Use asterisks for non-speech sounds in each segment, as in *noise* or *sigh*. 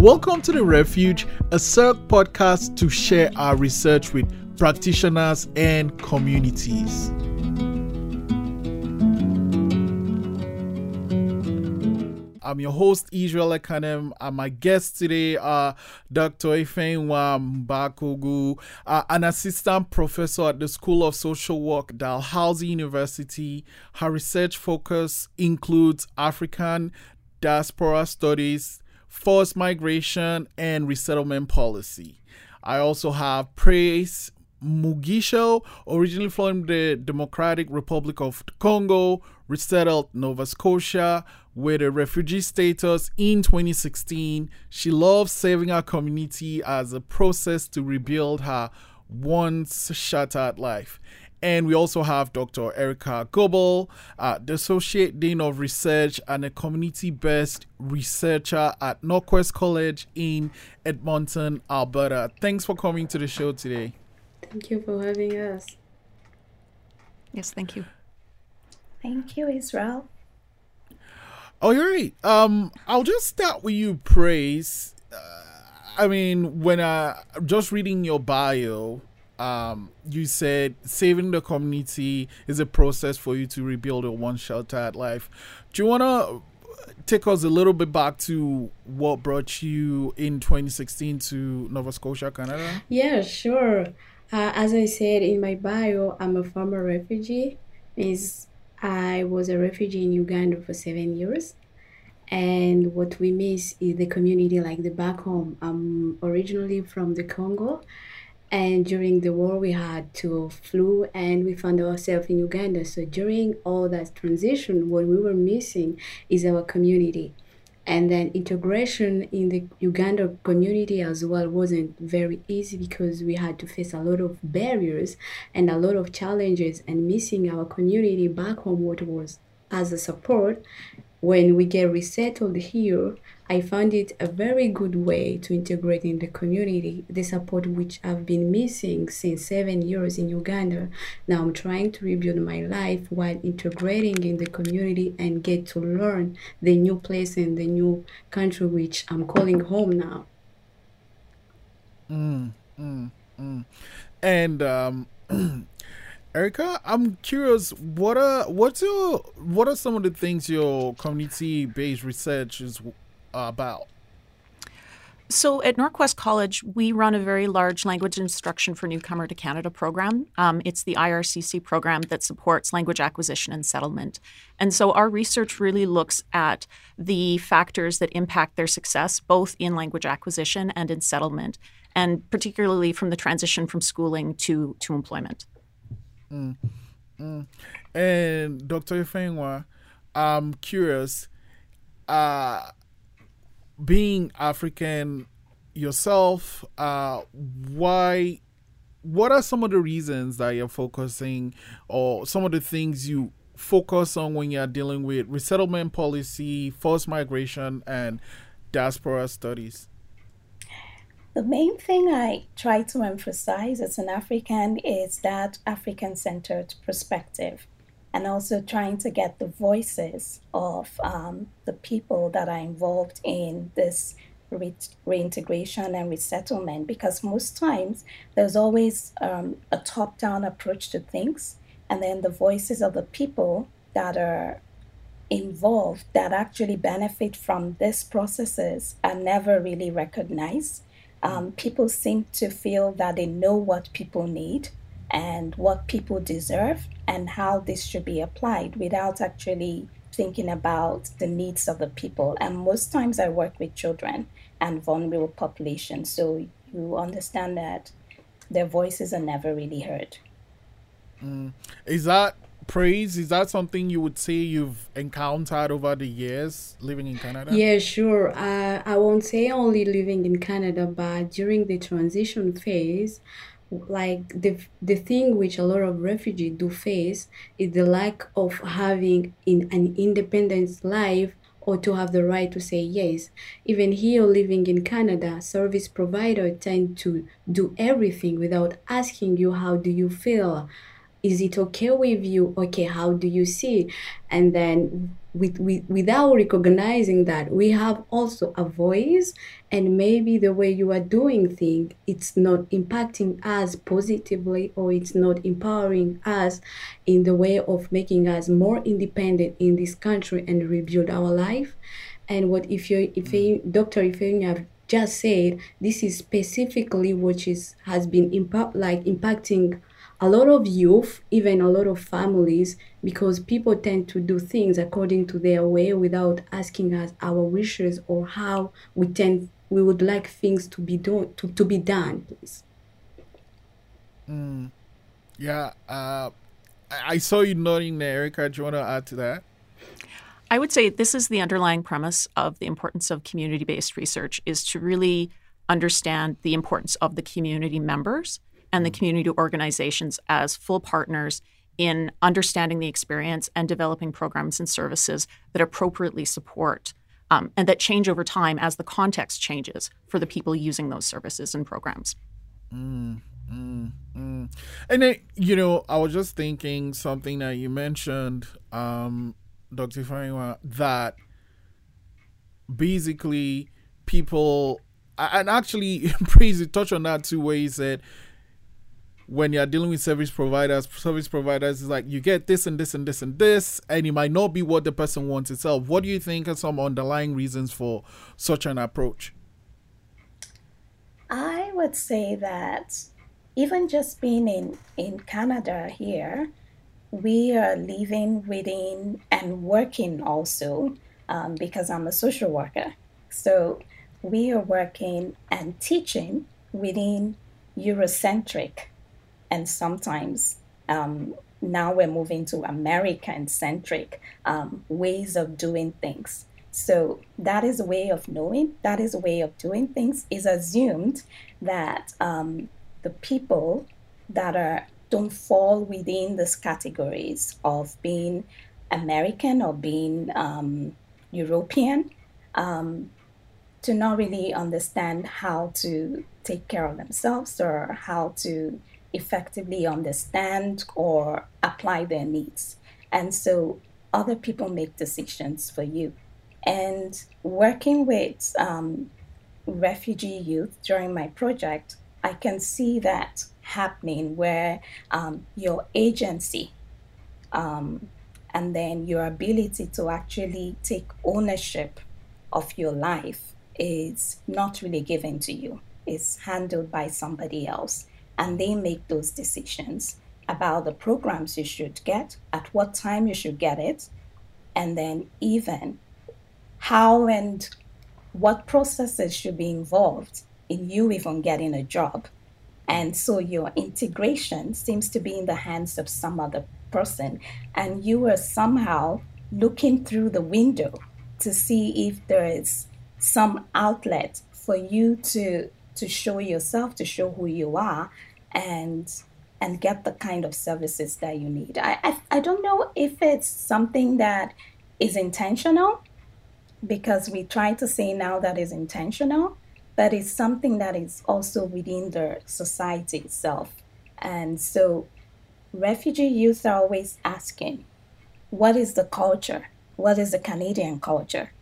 Welcome to The Refuge, a CERC podcast to share our research with practitioners and communities. I'm your host, Israel Ekanem, and my guests today are Dr. Ifeyinwa Mbakogu, uh, an assistant professor at the School of Social Work, Dalhousie University. Her research focus includes African diaspora studies, forced migration, and resettlement policy. I also have Praise Mugisho, originally from the Democratic Republic of Congo, resettled Nova Scotia with a refugee status in 2016. She loves serving her community as a process to rebuild her once shattered life. And we also have Dr. Erika Goble, uh, the Associate Dean of Research and a community based researcher at NorQuest College in Edmonton, Alberta. Thanks for coming to the show today. Thank you for having us. Yes, thank you. Thank you, Israel. All right. Um, I'll just start with you, Praise. Uh, I mean, when I just reading your bio, um, you said saving the community is a process for you to rebuild a one sheltered life. Do you want to take us a little bit back to what brought you in 2016 to Nova Scotia, Canada? Yeah, sure. Uh, as I said in my bio, I'm a former refugee. Is I was a refugee in Uganda for seven years. And what we miss is the community like the back home. I'm originally from the Congo. And during the war, we had to flee, and we found ourselves in Uganda. So during all that transition, what we were missing is our community and then integration in the Uganda community as well wasn't very easy because we had to face a lot of barriers and a lot of challenges and missing our community back home what was as a support when we get resettled here I found it a very good way to integrate in the community, the support which I've been missing since seven years in Uganda. Now I'm trying to rebuild my life while integrating in the community and get to learn the new place and the new country which I'm calling home now. Mm, mm, mm. And um, *clears throat* Erika, I'm curious. What are what's your what are some of the things your community based research is about? So at NorQuest College, we run a very large language instruction for newcomer to Canada program. Um, it's the IRCC program that supports language acquisition and settlement. And so our research really looks at the factors that impact their success, both in language acquisition and in settlement, and particularly from the transition from schooling to, to employment. Mm. Mm. And Dr. Ifeyinwa, I'm curious. Uh, being African yourself, uh, why? What are some of the reasons that you're focusing, or some of the things you focus on when you're dealing with resettlement policy, forced migration, and diaspora studies? The main thing I try to emphasize as an African is that African centered perspective and also trying to get the voices of um, the people that are involved in this re- reintegration and resettlement because most times there's always um, a top down approach to things and then the voices of the people that are involved that actually benefit from these processes are never really recognized. Um, people seem to feel that they know what people need and what people deserve and how this should be applied without actually thinking about the needs of the people. And most times I work with children and vulnerable populations, so you understand that their voices are never really heard. Mm. Is that praise? Is that something you would say you've encountered over the years living in Canada? Yeah, sure. Uh, I won't say only living in Canada, but during the transition phase, like the the thing which a lot of refugees do face is the lack of having in an independent life or to have the right to say yes. Even here living in Canada, service provider tend to do everything without asking you how do you feel. is it okay with you okay how do you see and then with, with, without recognizing that we have also a voice and maybe the way you are doing things it's not impacting us positively or it's not empowering us in the way of making us more independent in this country and rebuild our life. And what if you if mm. you, dr if you have just said this is specifically what is has been impact like impacting a lot of youth, even a lot of families, because people tend to do things according to their way without asking us our wishes or how we tend we would like things to be done to, to be done, please. Mm. Yeah, uh, I saw you nodding there, Erika. Do you want to add to that? I would say this is the underlying premise of the importance of community-based research is to really understand the importance of the community members and the mm. community organizations as full partners in understanding the experience and developing programs and services that appropriately support um, and that change over time as the context changes for the people using those services and programs. Mm, mm, mm. And then, you know, I was just thinking something that you mentioned, um, Dr. Fariwa, that basically people, and actually, *laughs* Praise touch on that too, where he said, when you're dealing with service providers, service providers is like you get this and this and this and this, and it might not be what the person wants itself. What do you think are some underlying reasons for such an approach? I would say that even just being in, in Canada here, we are living within and working also um, because I'm a social worker. So we are working and teaching within Eurocentric and sometimes um, now we're moving to American centric um, ways of doing things. So that is a way of knowing, that is a way of doing things. Is assumed that um, the people that are don't fall within these categories of being American or being um, European um, to not really understand how to take care of themselves or how to effectively understand or apply their needs. And so other people make decisions for you. And working with um, refugee youth during my project, I can see that happening where um, your agency um, and then your ability to actually take ownership of your life is not really given to you, it's handled by somebody else and they make those decisions about the programs you should get, at what time you should get it, and then even how and what processes should be involved in you even getting a job. And so your integration seems to be in the hands of some other person, and you are somehow looking through the window to see if there is some outlet for you to to show yourself, to show who you are, and and get the kind of services that you need. I, I, I don't know if it's something that is intentional because we try to say now that is intentional, but it's something that is also within the society itself. And so refugee youth are always asking, what is the culture? What is the Canadian culture?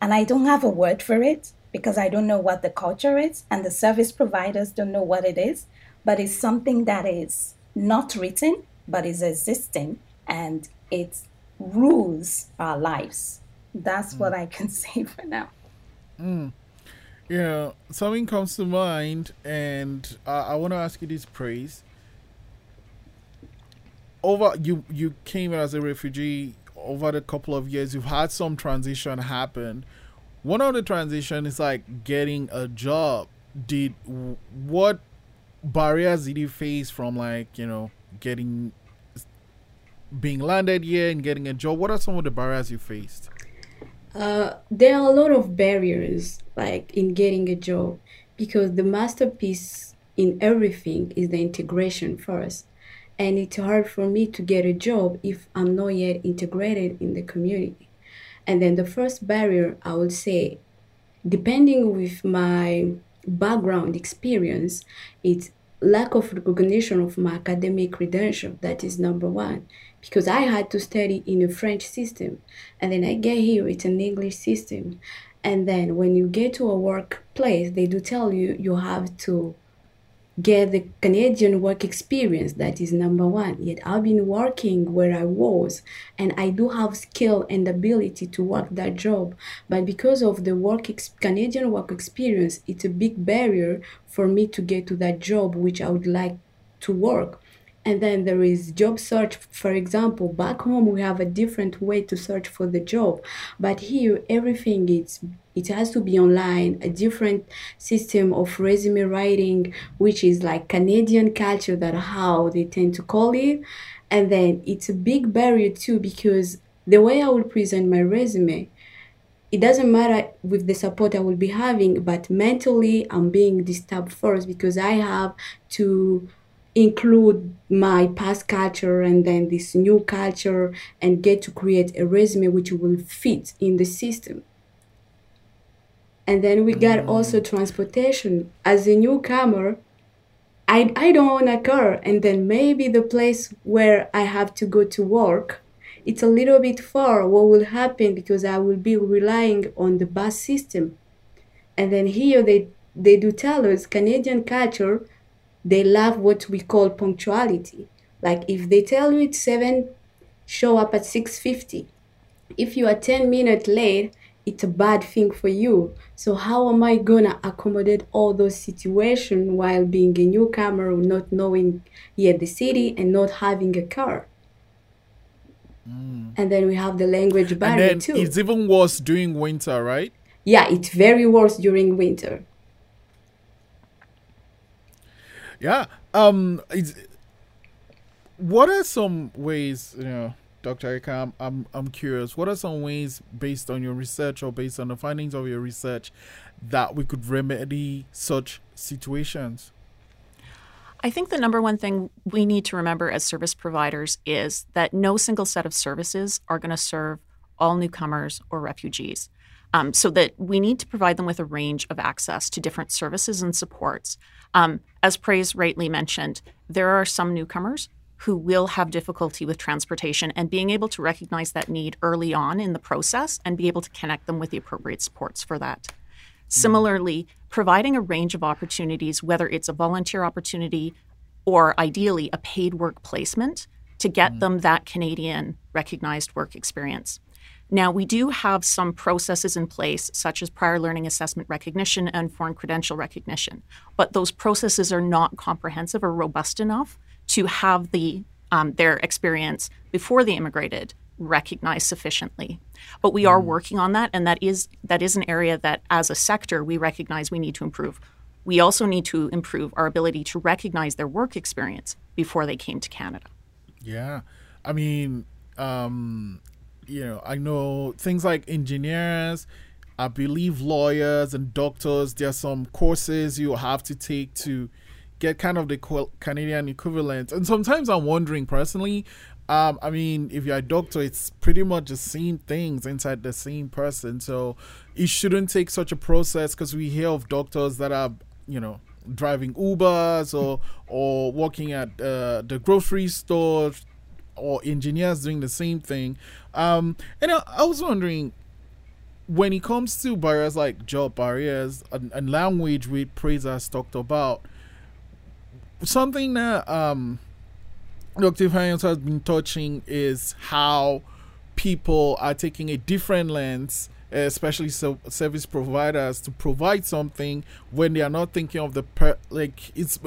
And I don't have a word for it because I don't know what the culture is, and the service providers don't know what it is but it's something that is not written, but is existing and it rules our lives. That's mm. what I can *laughs* say for now. Mm. Yeah, something comes to mind, and I want to ask you this praise. Over you, you came as a refugee over the couple of years. You've had some transition happen. One of the transition is like getting a job. Did what barriers did you face from like you know getting being landed here and getting a job? What are some of the barriers you faced? Uh, there are a lot of barriers like in getting a job because the masterpiece in everything is the integration first. And it's hard for me to get a job if i'm not yet integrated in the community. And then the first barrier i would say depending with my background experience it's lack of recognition of my academic credential. That is number one. Because I had to study in a French system. And then I get here, it's an English system. And then when you get to a workplace, they do tell you you have to get the Canadian work experience. That is number one. Yet I've been working where I was, and I do have skill and ability to work that job. But because of the work Canadian work experience, it's a big barrier for me to get to that job which I would like to work and then there is job search for example back home we have a different way to search for the job but here everything is it has to be online a different system of resume writing which is like canadian culture that how they tend to call it and then it's a big barrier too because the way i will present my resume it doesn't matter with the support I will be having, but mentally I'm being disturbed first because I have to include my past culture and then this new culture and get to create a resume which will fit in the system. And then we got Mm. also transportation. As a newcomer, I, I don't own a car, and then maybe the place where I have to go to work, it's a little bit far. What will happen because I will be relying on the bus system. And then here they they do tell us Canadian culture they love what we call punctuality. Like if they tell you it's seven, show up at six fifty. If you are ten minutes late, it's a bad thing for you. So how am I gonna accommodate all those situations while being a newcomer, not knowing yet the city and not having a car? And then we have the language And barrier then too. it's even worse during winter, right? Yeah, it's very worse during winter. Yeah. Um. It's, what are some ways, you know, Dr. Erika, I'm, I'm I'm curious. What are some ways, based on your research or based on the findings of your research, that we could remedy such situations? I think the number one thing we need to remember as service providers is that no single set of services are going to serve all newcomers or refugees. Um, so that we need to provide them with a range of access to different services and supports. Um, as Praise rightly mentioned, there are some newcomers who will have difficulty with transportation and being able to recognize that need early on in the process and be able to connect them with the appropriate supports for that. Similarly, providing a range of opportunities, whether it's a volunteer opportunity or ideally a paid work placement, to get mm. them that Canadian recognized work experience. Now, we do have some processes in place, such as prior learning assessment recognition and foreign credential recognition, but those processes are not comprehensive or robust enough to have the um, their experience before they immigrated recognized sufficiently. But we are working on that, and that is that is an area that, as a sector, we recognize we need to improve. We also need to improve our ability to recognize their work experience before they came to Canada. Yeah. I mean, um, you know, I know things like engineers, I believe lawyers and doctors, there are some courses you have to take to get kind of the Canadian equivalent. And sometimes I'm wondering personally, um, I mean, if you're a doctor, it's pretty much the same things inside the same person. So it shouldn't take such a process because we hear of doctors that are, you know, driving Ubers or or working at uh, the grocery store or engineers doing the same thing. Um, and I, I was wondering when it comes to barriers like job barriers and, and language, we praise has talked about something that um, Dr. Fayons has been touching is how people are taking a different lens, especially so service providers, to provide something when they are not thinking of the per like it's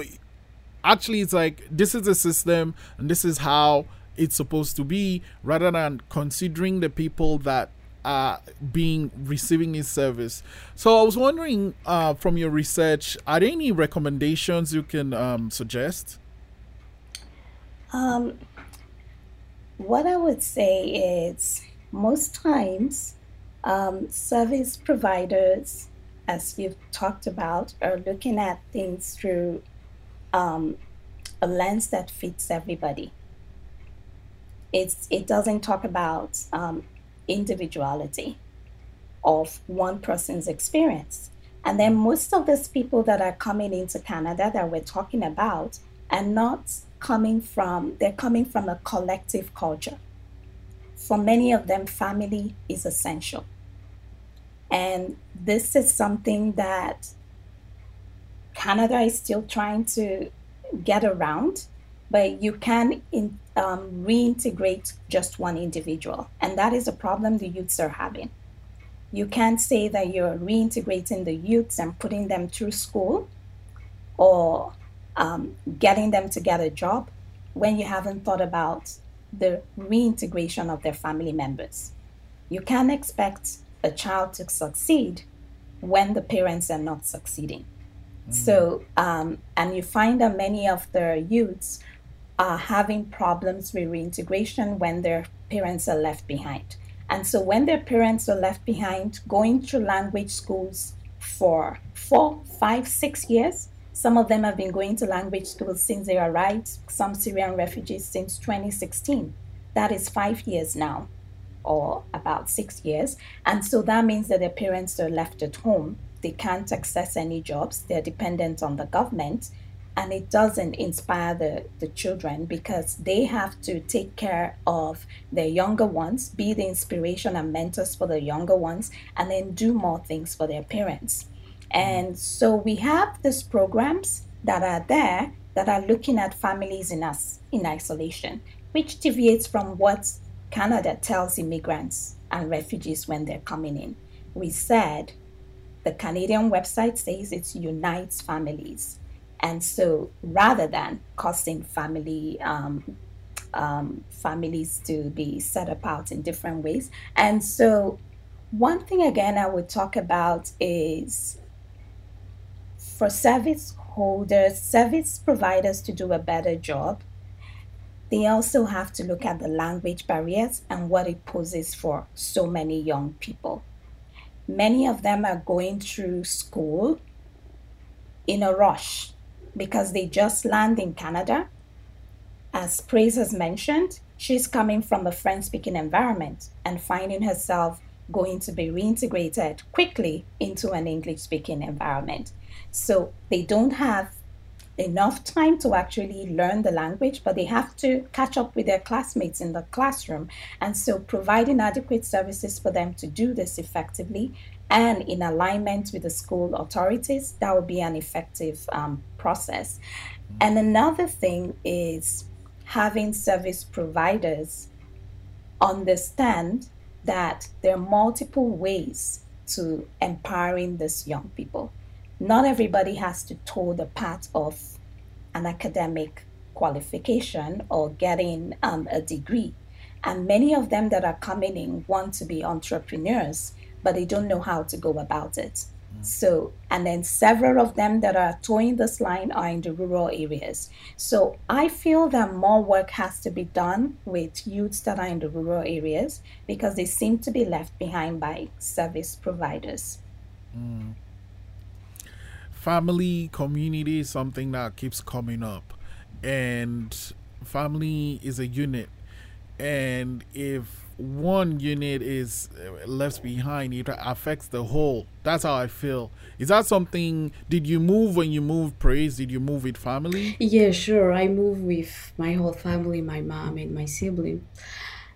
actually it's like this is the system and this is how it's supposed to be rather than considering the people that are being receiving his service so i was wondering uh, from your research are there any recommendations you can um, suggest Um, what I would say is most times um, service providers, as you've talked about, are looking at things through um, a lens that fits everybody. It's, it doesn't talk about um, individuality of one person's experience. And then most of these people that are coming into Canada that we're talking about are not coming from, they're coming from a collective culture. For many of them, family is essential. And this is something that Canada is still trying to get around, but you can in, um, reintegrate just one individual. And that is a problem the youths are having. You can't say that you're reintegrating the youths and putting them through school or um, getting them to get a job when you haven't thought about the reintegration of their family members. You can't expect a child to succeed when the parents are not succeeding. Mm. So, um, and you find that many of the youths are having problems with reintegration when their parents are left behind. And so, when their parents are left behind, going through language schools for four, five, six years, some of them have been going to language schools since they arrived, some Syrian refugees since 2016. That is five years now or about six years. And so that means that their parents are left at home. They can't access any jobs. They're dependent on the government. And it doesn't inspire the, the children because they have to take care of their younger ones, be the inspiration and mentors for the younger ones, and then do more things for their parents. And so we have these programs that are there that are looking at families in us in isolation, which deviates from what Canada tells immigrants and refugees when they're coming in. We said the Canadian website says it unites families. And so rather than causing family um, um, families to be set apart in different ways. And so one thing again I would talk about is for service holders, service providers to do a better job, they also have to look at the language barriers and what it poses for so many young people. Many of them are going through school in a rush because they just land in Canada. As Praise has mentioned, she's coming from a French speaking environment and finding herself going to be reintegrated quickly into an English speaking environment. So they don't have enough time to actually learn the language, but they have to catch up with their classmates in the classroom. And so, providing adequate services for them to do this effectively and in alignment with the school authorities, that would be an effective um, process. And another thing is having service providers understand that there are multiple ways to empowering these young people not everybody has to toe the path of an academic qualification or getting um, a degree. And many of them that are coming in want to be entrepreneurs, but they don't know how to go about it. Mm. So, and then several of them that are towing this line are in the rural areas. So, I feel that more work has to be done with youths that are in the rural areas because they seem to be left behind by service providers. Mm family community is something that keeps coming up and family is a unit and if one unit is uh, left behind it affects the whole. That's how i feel. Is that something did you move when you moved praise? Did you move with family? Yeah sure. I moved with my whole family my mom and my sibling.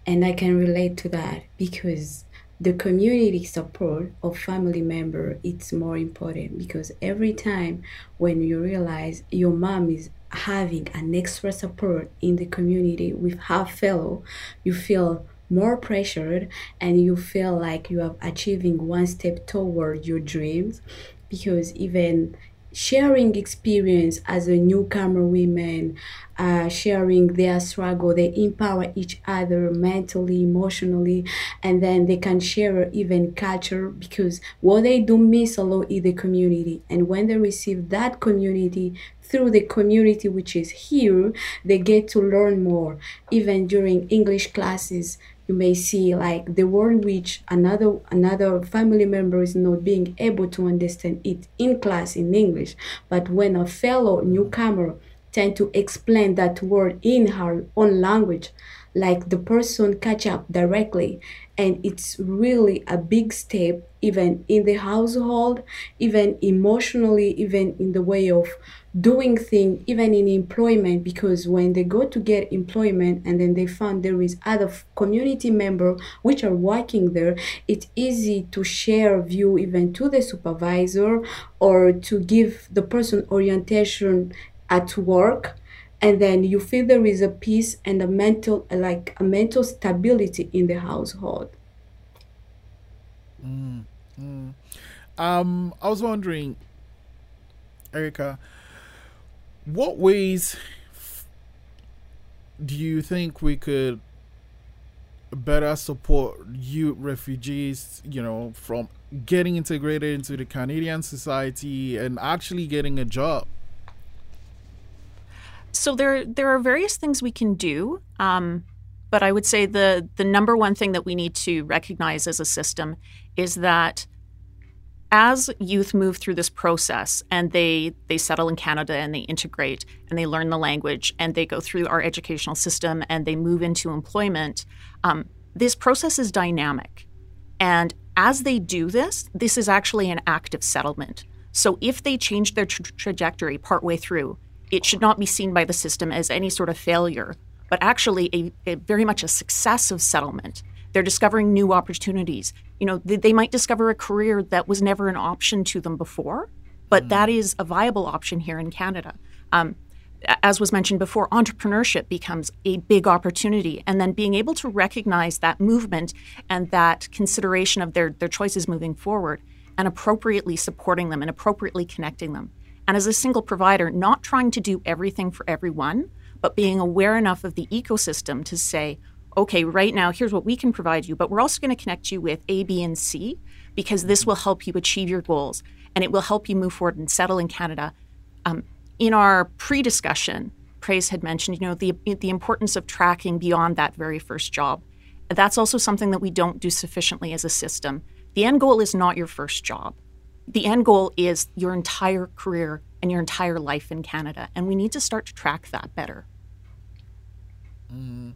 And i can relate to that because the community support of family member it's more important because every time when you realize your mom is having an extra support in the community with her fellow you feel more pressured and you feel like you are achieving one step toward your dreams. Because even sharing experience as a newcomer women uh, sharing their struggle they empower each other mentally emotionally and then they can share even culture because what they do miss a lot is the community. And when they receive that community through the community which is here they get to learn more. Even during english classes you may see like the word which another another family member is not being able to understand it in class in english. But when a fellow newcomer tend to explain that word in her own language like the person catch up directly. And it's really a big step even in the household even emotionally even in the way of doing thing even in employment because when they go to get employment and then they find there is other community member which are working there it's easy to share view even to the supervisor or to give the person orientation at work and then you feel there is a peace and a mental like a mental stability in the household mm, mm. um i was wondering erika what ways do you think we could better support you refugees you know from getting integrated into the canadian society and actually getting a job? So there there are various things we can do, um, but I would say the the number one thing that we need to recognize as a system is that as youth move through this process and they they settle in Canada and they integrate and they learn the language and they go through our educational system and they move into employment, um, this process is dynamic, and as they do this, this is actually an active settlement. So if they change their tra- trajectory partway through, it should not be seen by the system as any sort of failure, but actually a, a very much a success of settlement. They're discovering new opportunities. You know, they, they, might discover a career that was never an option to them before, but mm. that is a viable option here in Canada. Um, as was mentioned before, entrepreneurship becomes a big opportunity. And then being able to recognize that movement and that consideration of their, their choices moving forward and appropriately supporting them and appropriately connecting them and as a single provider, not trying to do everything for everyone, but being aware enough of the ecosystem to say, okay, right now, here's what we can provide you, but we're also going to connect you with A, B, and C because this will help you achieve your goals and it will help you move forward and settle in Canada. Um, in our pre discussion, Praise had mentioned, you know, the, the importance of tracking beyond that very first job. That's also something that we don't do sufficiently as a system. The end goal is not your first job the end goal is your entire career and your entire life in Canada. And we need to start to track that better. Mm.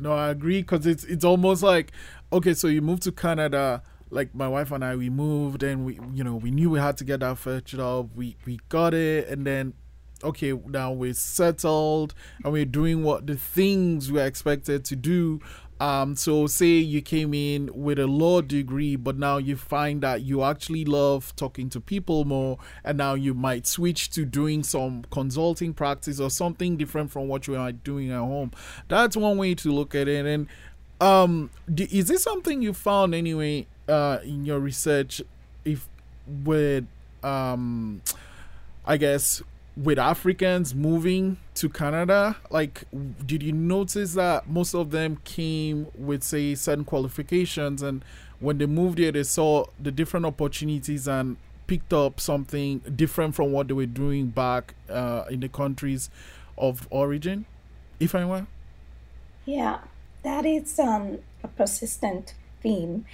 No, I agree because it's it's almost like okay, so you moved to Canada. Like my wife and I, we moved and we, you know, we knew we had to get that first job. We we got it, and then okay, now we're settled and we're doing what the things we're expected to do. Um, so say you came in with a law degree, but now you find that you actually love talking to people more, and now you might switch to doing some consulting practice or something different from what you are doing at home. That's one way to look at it. And um, is this something you found anyway uh, in your research? If with um, I guess with Africans moving to Canada, like, did you notice that most of them came with, say, certain qualifications, and when they moved here, they saw the different opportunities and picked up something different from what they were doing back uh, in the countries of origin, if I were? Yeah, that is um, a persistent theme.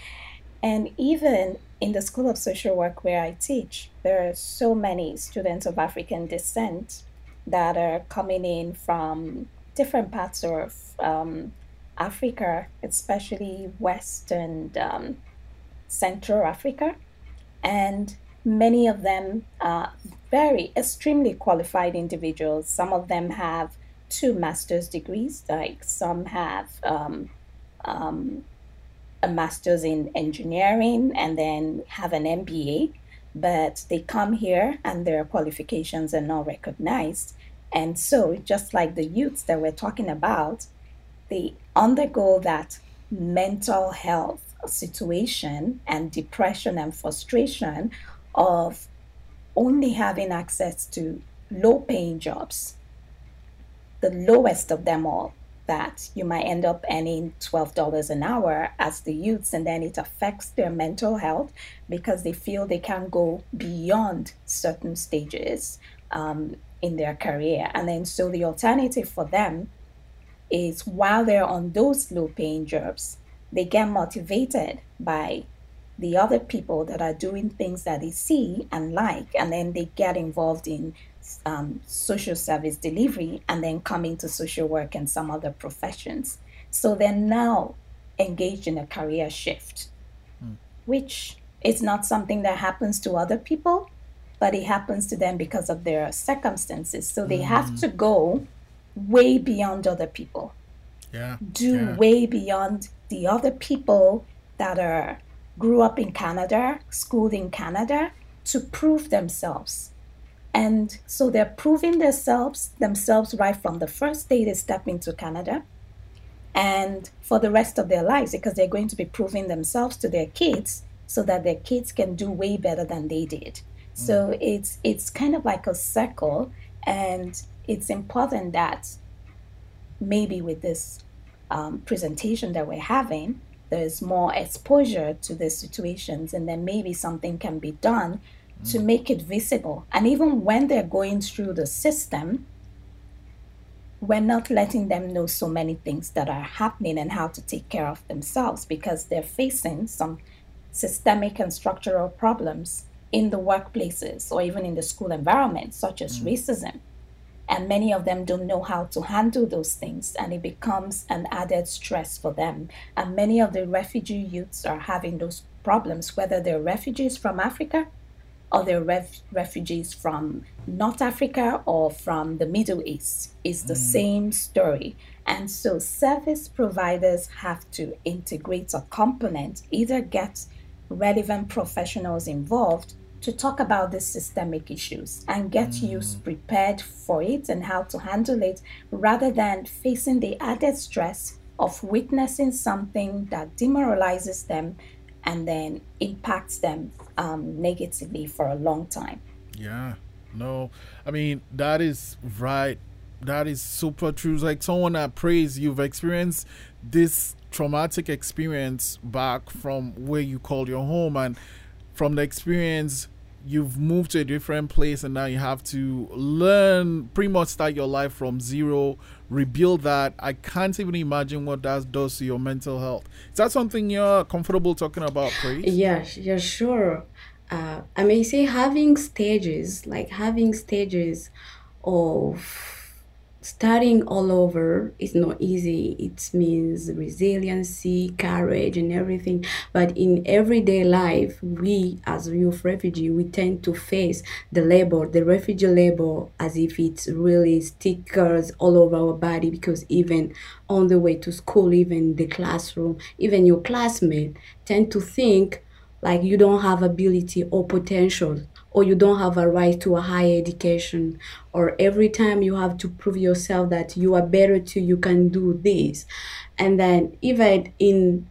And even in the School of Social Work where I teach, there are so many students of African descent that are coming in from different parts of um, Africa, especially West and um, Central Africa. And many of them are very extremely qualified individuals. Some of them have two master's degrees, like some have um, um a master's in engineering and then have an MBA, but they come here and their qualifications are not recognized. And so, just like the youths that we're talking about, they undergo that mental health situation and depression and frustration of only having access to low paying jobs, the lowest of them all, that you might end up earning $12 an hour as the youths, and then it affects their mental health because they feel they can't go beyond certain stages um, in their career. And then, so the alternative for them is while they're on those low paying jobs, they get motivated by the other people that are doing things that they see and like, and then they get involved in um, social service delivery and then come into social work and some other professions. So they're now engaged in a career shift, mm. which is not something that happens to other people, but it happens to them because of their circumstances. So they mm. have to go way beyond other people. Yeah. Do yeah. way beyond the other people that are grew up in Canada, schooled in Canada, to prove themselves. And so they're proving themselves themselves right from the first day they step into Canada and for the rest of their lives because they're going to be proving themselves to their kids so that their kids can do way better than they did. So mm. it's it's kind of like a circle and it's important that maybe with this um, presentation that we're having, there's more exposure to these situations, and then maybe something can be done. To make it visible. And even when they're going through the system, we're not letting them know so many things that are happening and how to take care of themselves because they're facing some systemic and structural problems in the workplaces or even in the school environment, such as mm. racism and many of them don't know how to handle those things and it becomes an added stress for them and many of the refugee youths are having those problems whether they're refugees from africa or they're ref- refugees from north africa or from the middle east it's the mm. same story and so service providers have to integrate a component either get relevant professionals involved to talk about these systemic issues and get mm. you prepared for it and how to handle it rather than facing the added stress of witnessing something that demoralizes them and then impacts them um, negatively for a long time. Yeah, no, I mean, that is right. That is super true. Like someone that Praise you've experienced this traumatic experience back from where you called your home and from the experience you've moved to a different place and now you have to learn pretty much start your life from zero rebuild that. I can't even imagine what that does to your mental health. Is that something you're comfortable talking about please yeah yeah sure. Uh, i may say having stages like having stages of starting all over is not easy. It means resiliency courage and everything. But in everyday life we as youth refugee we tend to face the labor the refugee labor as if it's really stickers all over our body because even on the way to school even the classroom even your classmate tend to think like you don't have ability or potential or you don't have a right to a higher education or every time you have to prove yourself that you are better to you can do this. And then even in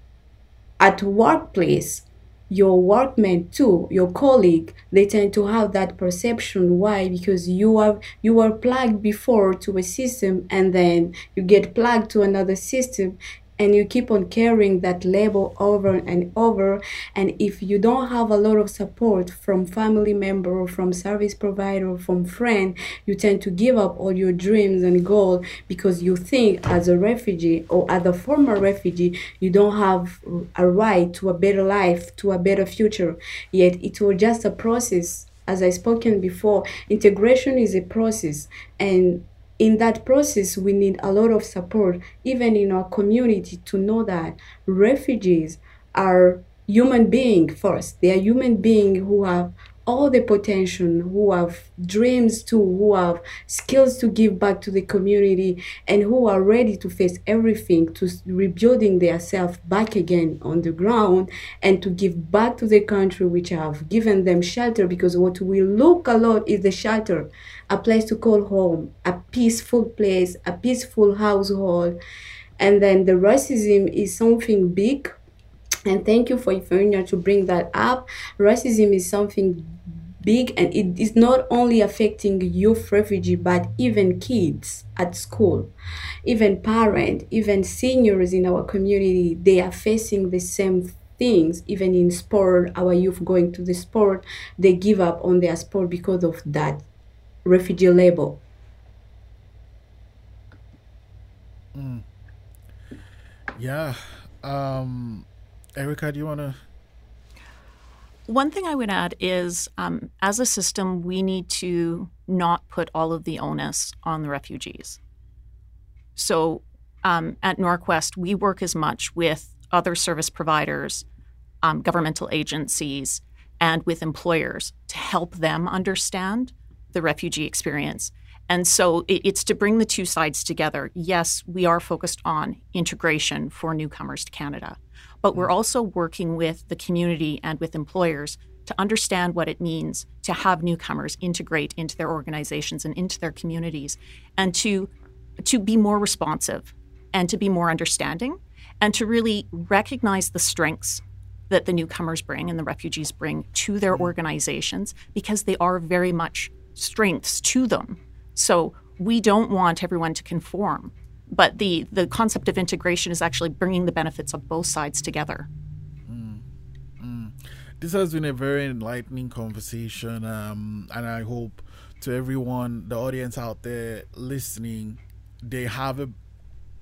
at workplace your workmate too your colleague they tend to have that perception. Why? Because you are you were plugged before to a system and then you get plugged to another system and you keep on carrying that label over and over. And if you don't have a lot of support from family member or from service provider or from friend you tend to give up all your dreams and goals because you think as a refugee or as a former refugee you don't have a right to a better life to a better future. Yet it was just a process. As i spoken before integration is a process. And in that process, we need a lot of support, even in our community, to know that refugees are human beings first. They are human beings who have all the potential, who have dreams too, who have skills to give back to the community, and who are ready to face everything to rebuilding themselves back again on the ground and to give back to the country which have given them shelter. Because what we look a lot is the shelter, a place to call home, a peaceful place, a peaceful household. And then the racism is something big and thank you for Ifeanya to bring that up. Racism is something big and it is not only affecting youth refugee but even kids at school. Even parents even seniors in our community they are facing the same things. Even in sport our youth going to the sport they give up on their sport because of that refugee label. Mm. yeah um erika do you want to one thing I would add is um, as a system, we need to not put all of the onus on the refugees. So um, at Norquest, we work as much with other service providers, um, governmental agencies, and with employers to help them understand the refugee experience. And so it, it's to bring the two sides together. Yes, we are focused on integration for newcomers to Canada, but we're also working with the community and with employers to understand what it means to have newcomers integrate into their organizations and into their communities and to to be more responsive and to be more understanding and to really recognize the strengths that the newcomers bring and the refugees bring to their mm-hmm. organizations because they are very much strengths to them. So we don't want everyone to conform, but the the concept of integration is actually bringing the benefits of both sides together. Mm, mm. This has been a very enlightening conversation, um, and I hope to everyone, the audience out there listening, they have a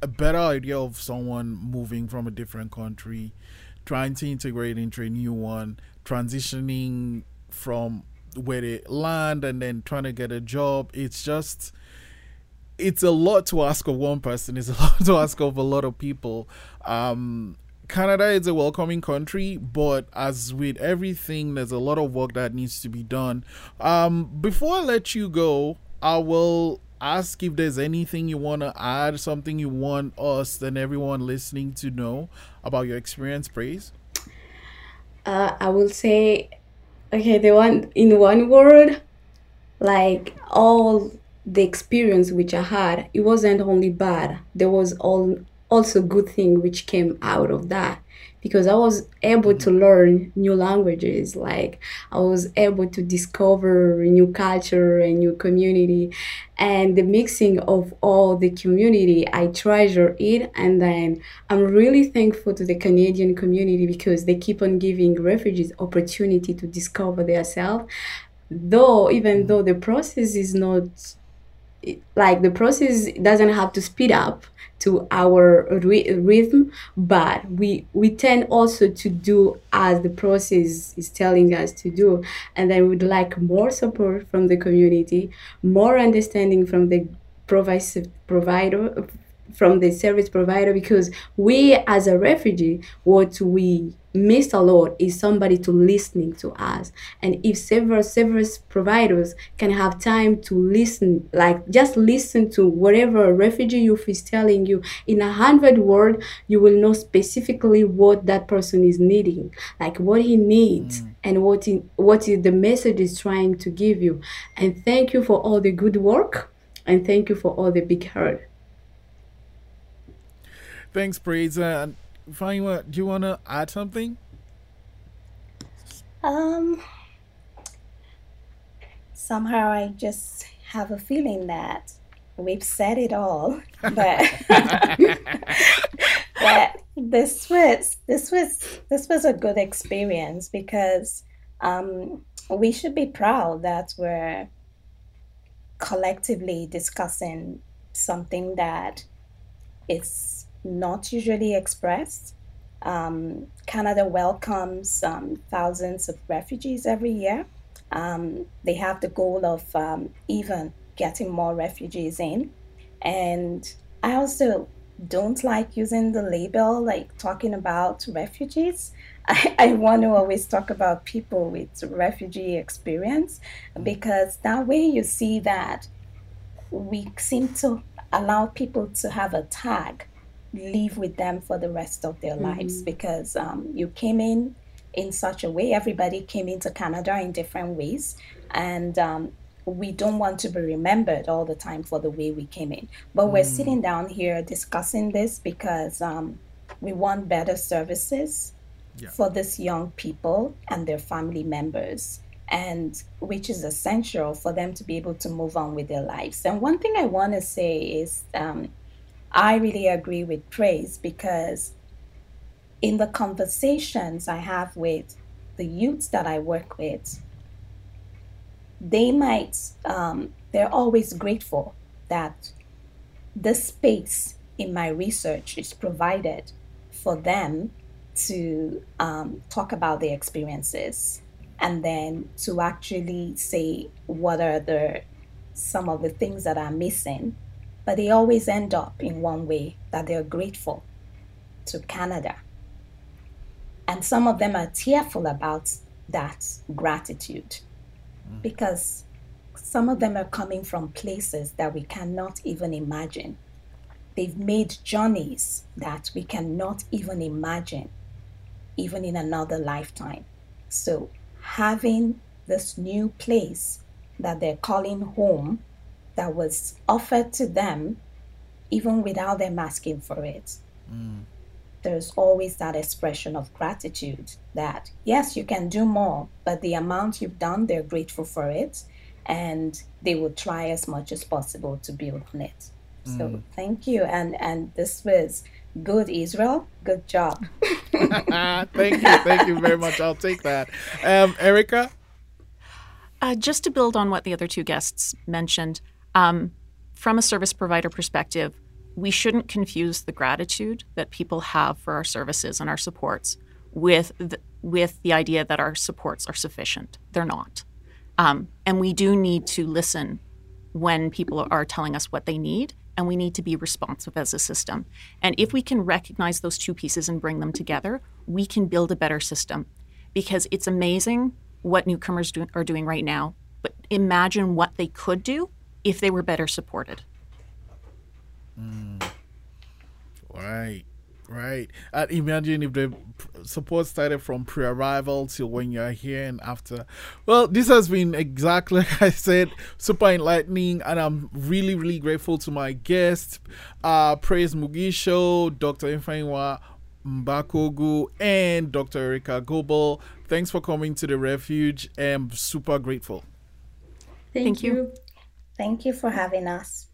a better idea of someone moving from a different country, trying to integrate into a new one, transitioning from where they land and then trying to get a job. It's just it's a lot to ask of one person. It's a *laughs* lot to ask of a lot of people. Um, Canada is a welcoming country, but as with everything, there's a lot of work that needs to be done. Um, before I let you go, I will ask if there's anything you want to add, something you want us and everyone listening to know about your experience, Praise. Uh, I will say, okay, the one in one word, like all the experience which I had, it wasn't only bad. There was all also good thing which came out of that because I was able to learn new languages. Like I was able to discover new culture and new community, and the mixing of all the community. I treasure it, and then I'm really thankful to the Canadian community because they keep on giving refugees opportunity to discover themselves. Though even though the process is not like the process doesn't have to speed up to our rhythm but we we tend also to do as the process is telling us to do. And then we'd like more support from the community more understanding from the provider from the service provider because we as a refugee what we miss a lot is somebody to listening to us and if several service providers can have time to listen like just listen to whatever a refugee youth is telling you in a hundred word you will know specifically what that person is needing like what he needs mm. and what he, what is the message is trying to give you and thank you for all the good work and thank you for all the big heart Thanks, Praise. Fine, what do you want to add something? Um, somehow I just have a feeling that we've said it all, *laughs* but *laughs* that this was this was this was a good experience because um, we should be proud that we're collectively discussing something that is not usually expressed. Um, Canada welcomes um, thousands of refugees every year. Um, they have the goal of um, even getting more refugees in. And I also don't like using the label, like talking about refugees. *laughs* I, I want to always talk about people with refugee experience because that way you see that we seem to allow people to have a tag live with them for the rest of their mm-hmm. lives because um, you came in in such a way. Everybody came into Canada in different ways, and um, we don't want to be remembered all the time for the way we came in. But mm. we're sitting down here discussing this because um, we want better services yeah. for these young people and their family members. And which is essential for them to be able to move on with their lives. And one thing I want to say is um, I really agree with praise because in the conversations I have with the youths that I work with, they might, um, they're always grateful that the space in my research is provided for them to um, talk about their experiences and then to actually say what are the some of the things that are missing but they always end up in one way that they're grateful to Canada. And some of them are tearful about that gratitude mm. because some of them are coming from places that we cannot even imagine. They've made journeys that we cannot even imagine, even in another lifetime. So, having this new place that they're calling home that was offered to them, even without them asking for it, mm. There's always that expression of gratitude that yes you can do more but the amount you've done they're grateful for it and they will try as much as possible to build on it. Mm. so thank you. And and this was good israel. Good job. *laughs* *laughs* Thank you. Thank you very much. I'll take that. Um, erika? Uh, just to build on what the other two guests mentioned um, from a service provider perspective we shouldn't confuse the gratitude that people have for our services and our supports with the, with the idea that our supports are sufficient. They're not. Um, and we do need to listen when people are telling us what they need, and we need to be responsive as a system. And if we can recognize those two pieces and bring them together, we can build a better system. Because it's amazing what newcomers do, are doing right now, but imagine what they could do if they were better supported. Mm. Right, right. And imagine if the support started from pre-arrival till when you're here and after. Well, this has been exactly *laughs* like I said, super enlightening, and I'm really, really grateful to my guests, uh, Praise Mugisho, Dr. Ifeyinwa Mbakogu, and Dr. Erika Goble. Thanks for coming to the refuge. I'm super grateful. Thank, Thank you. you. Thank you for having us.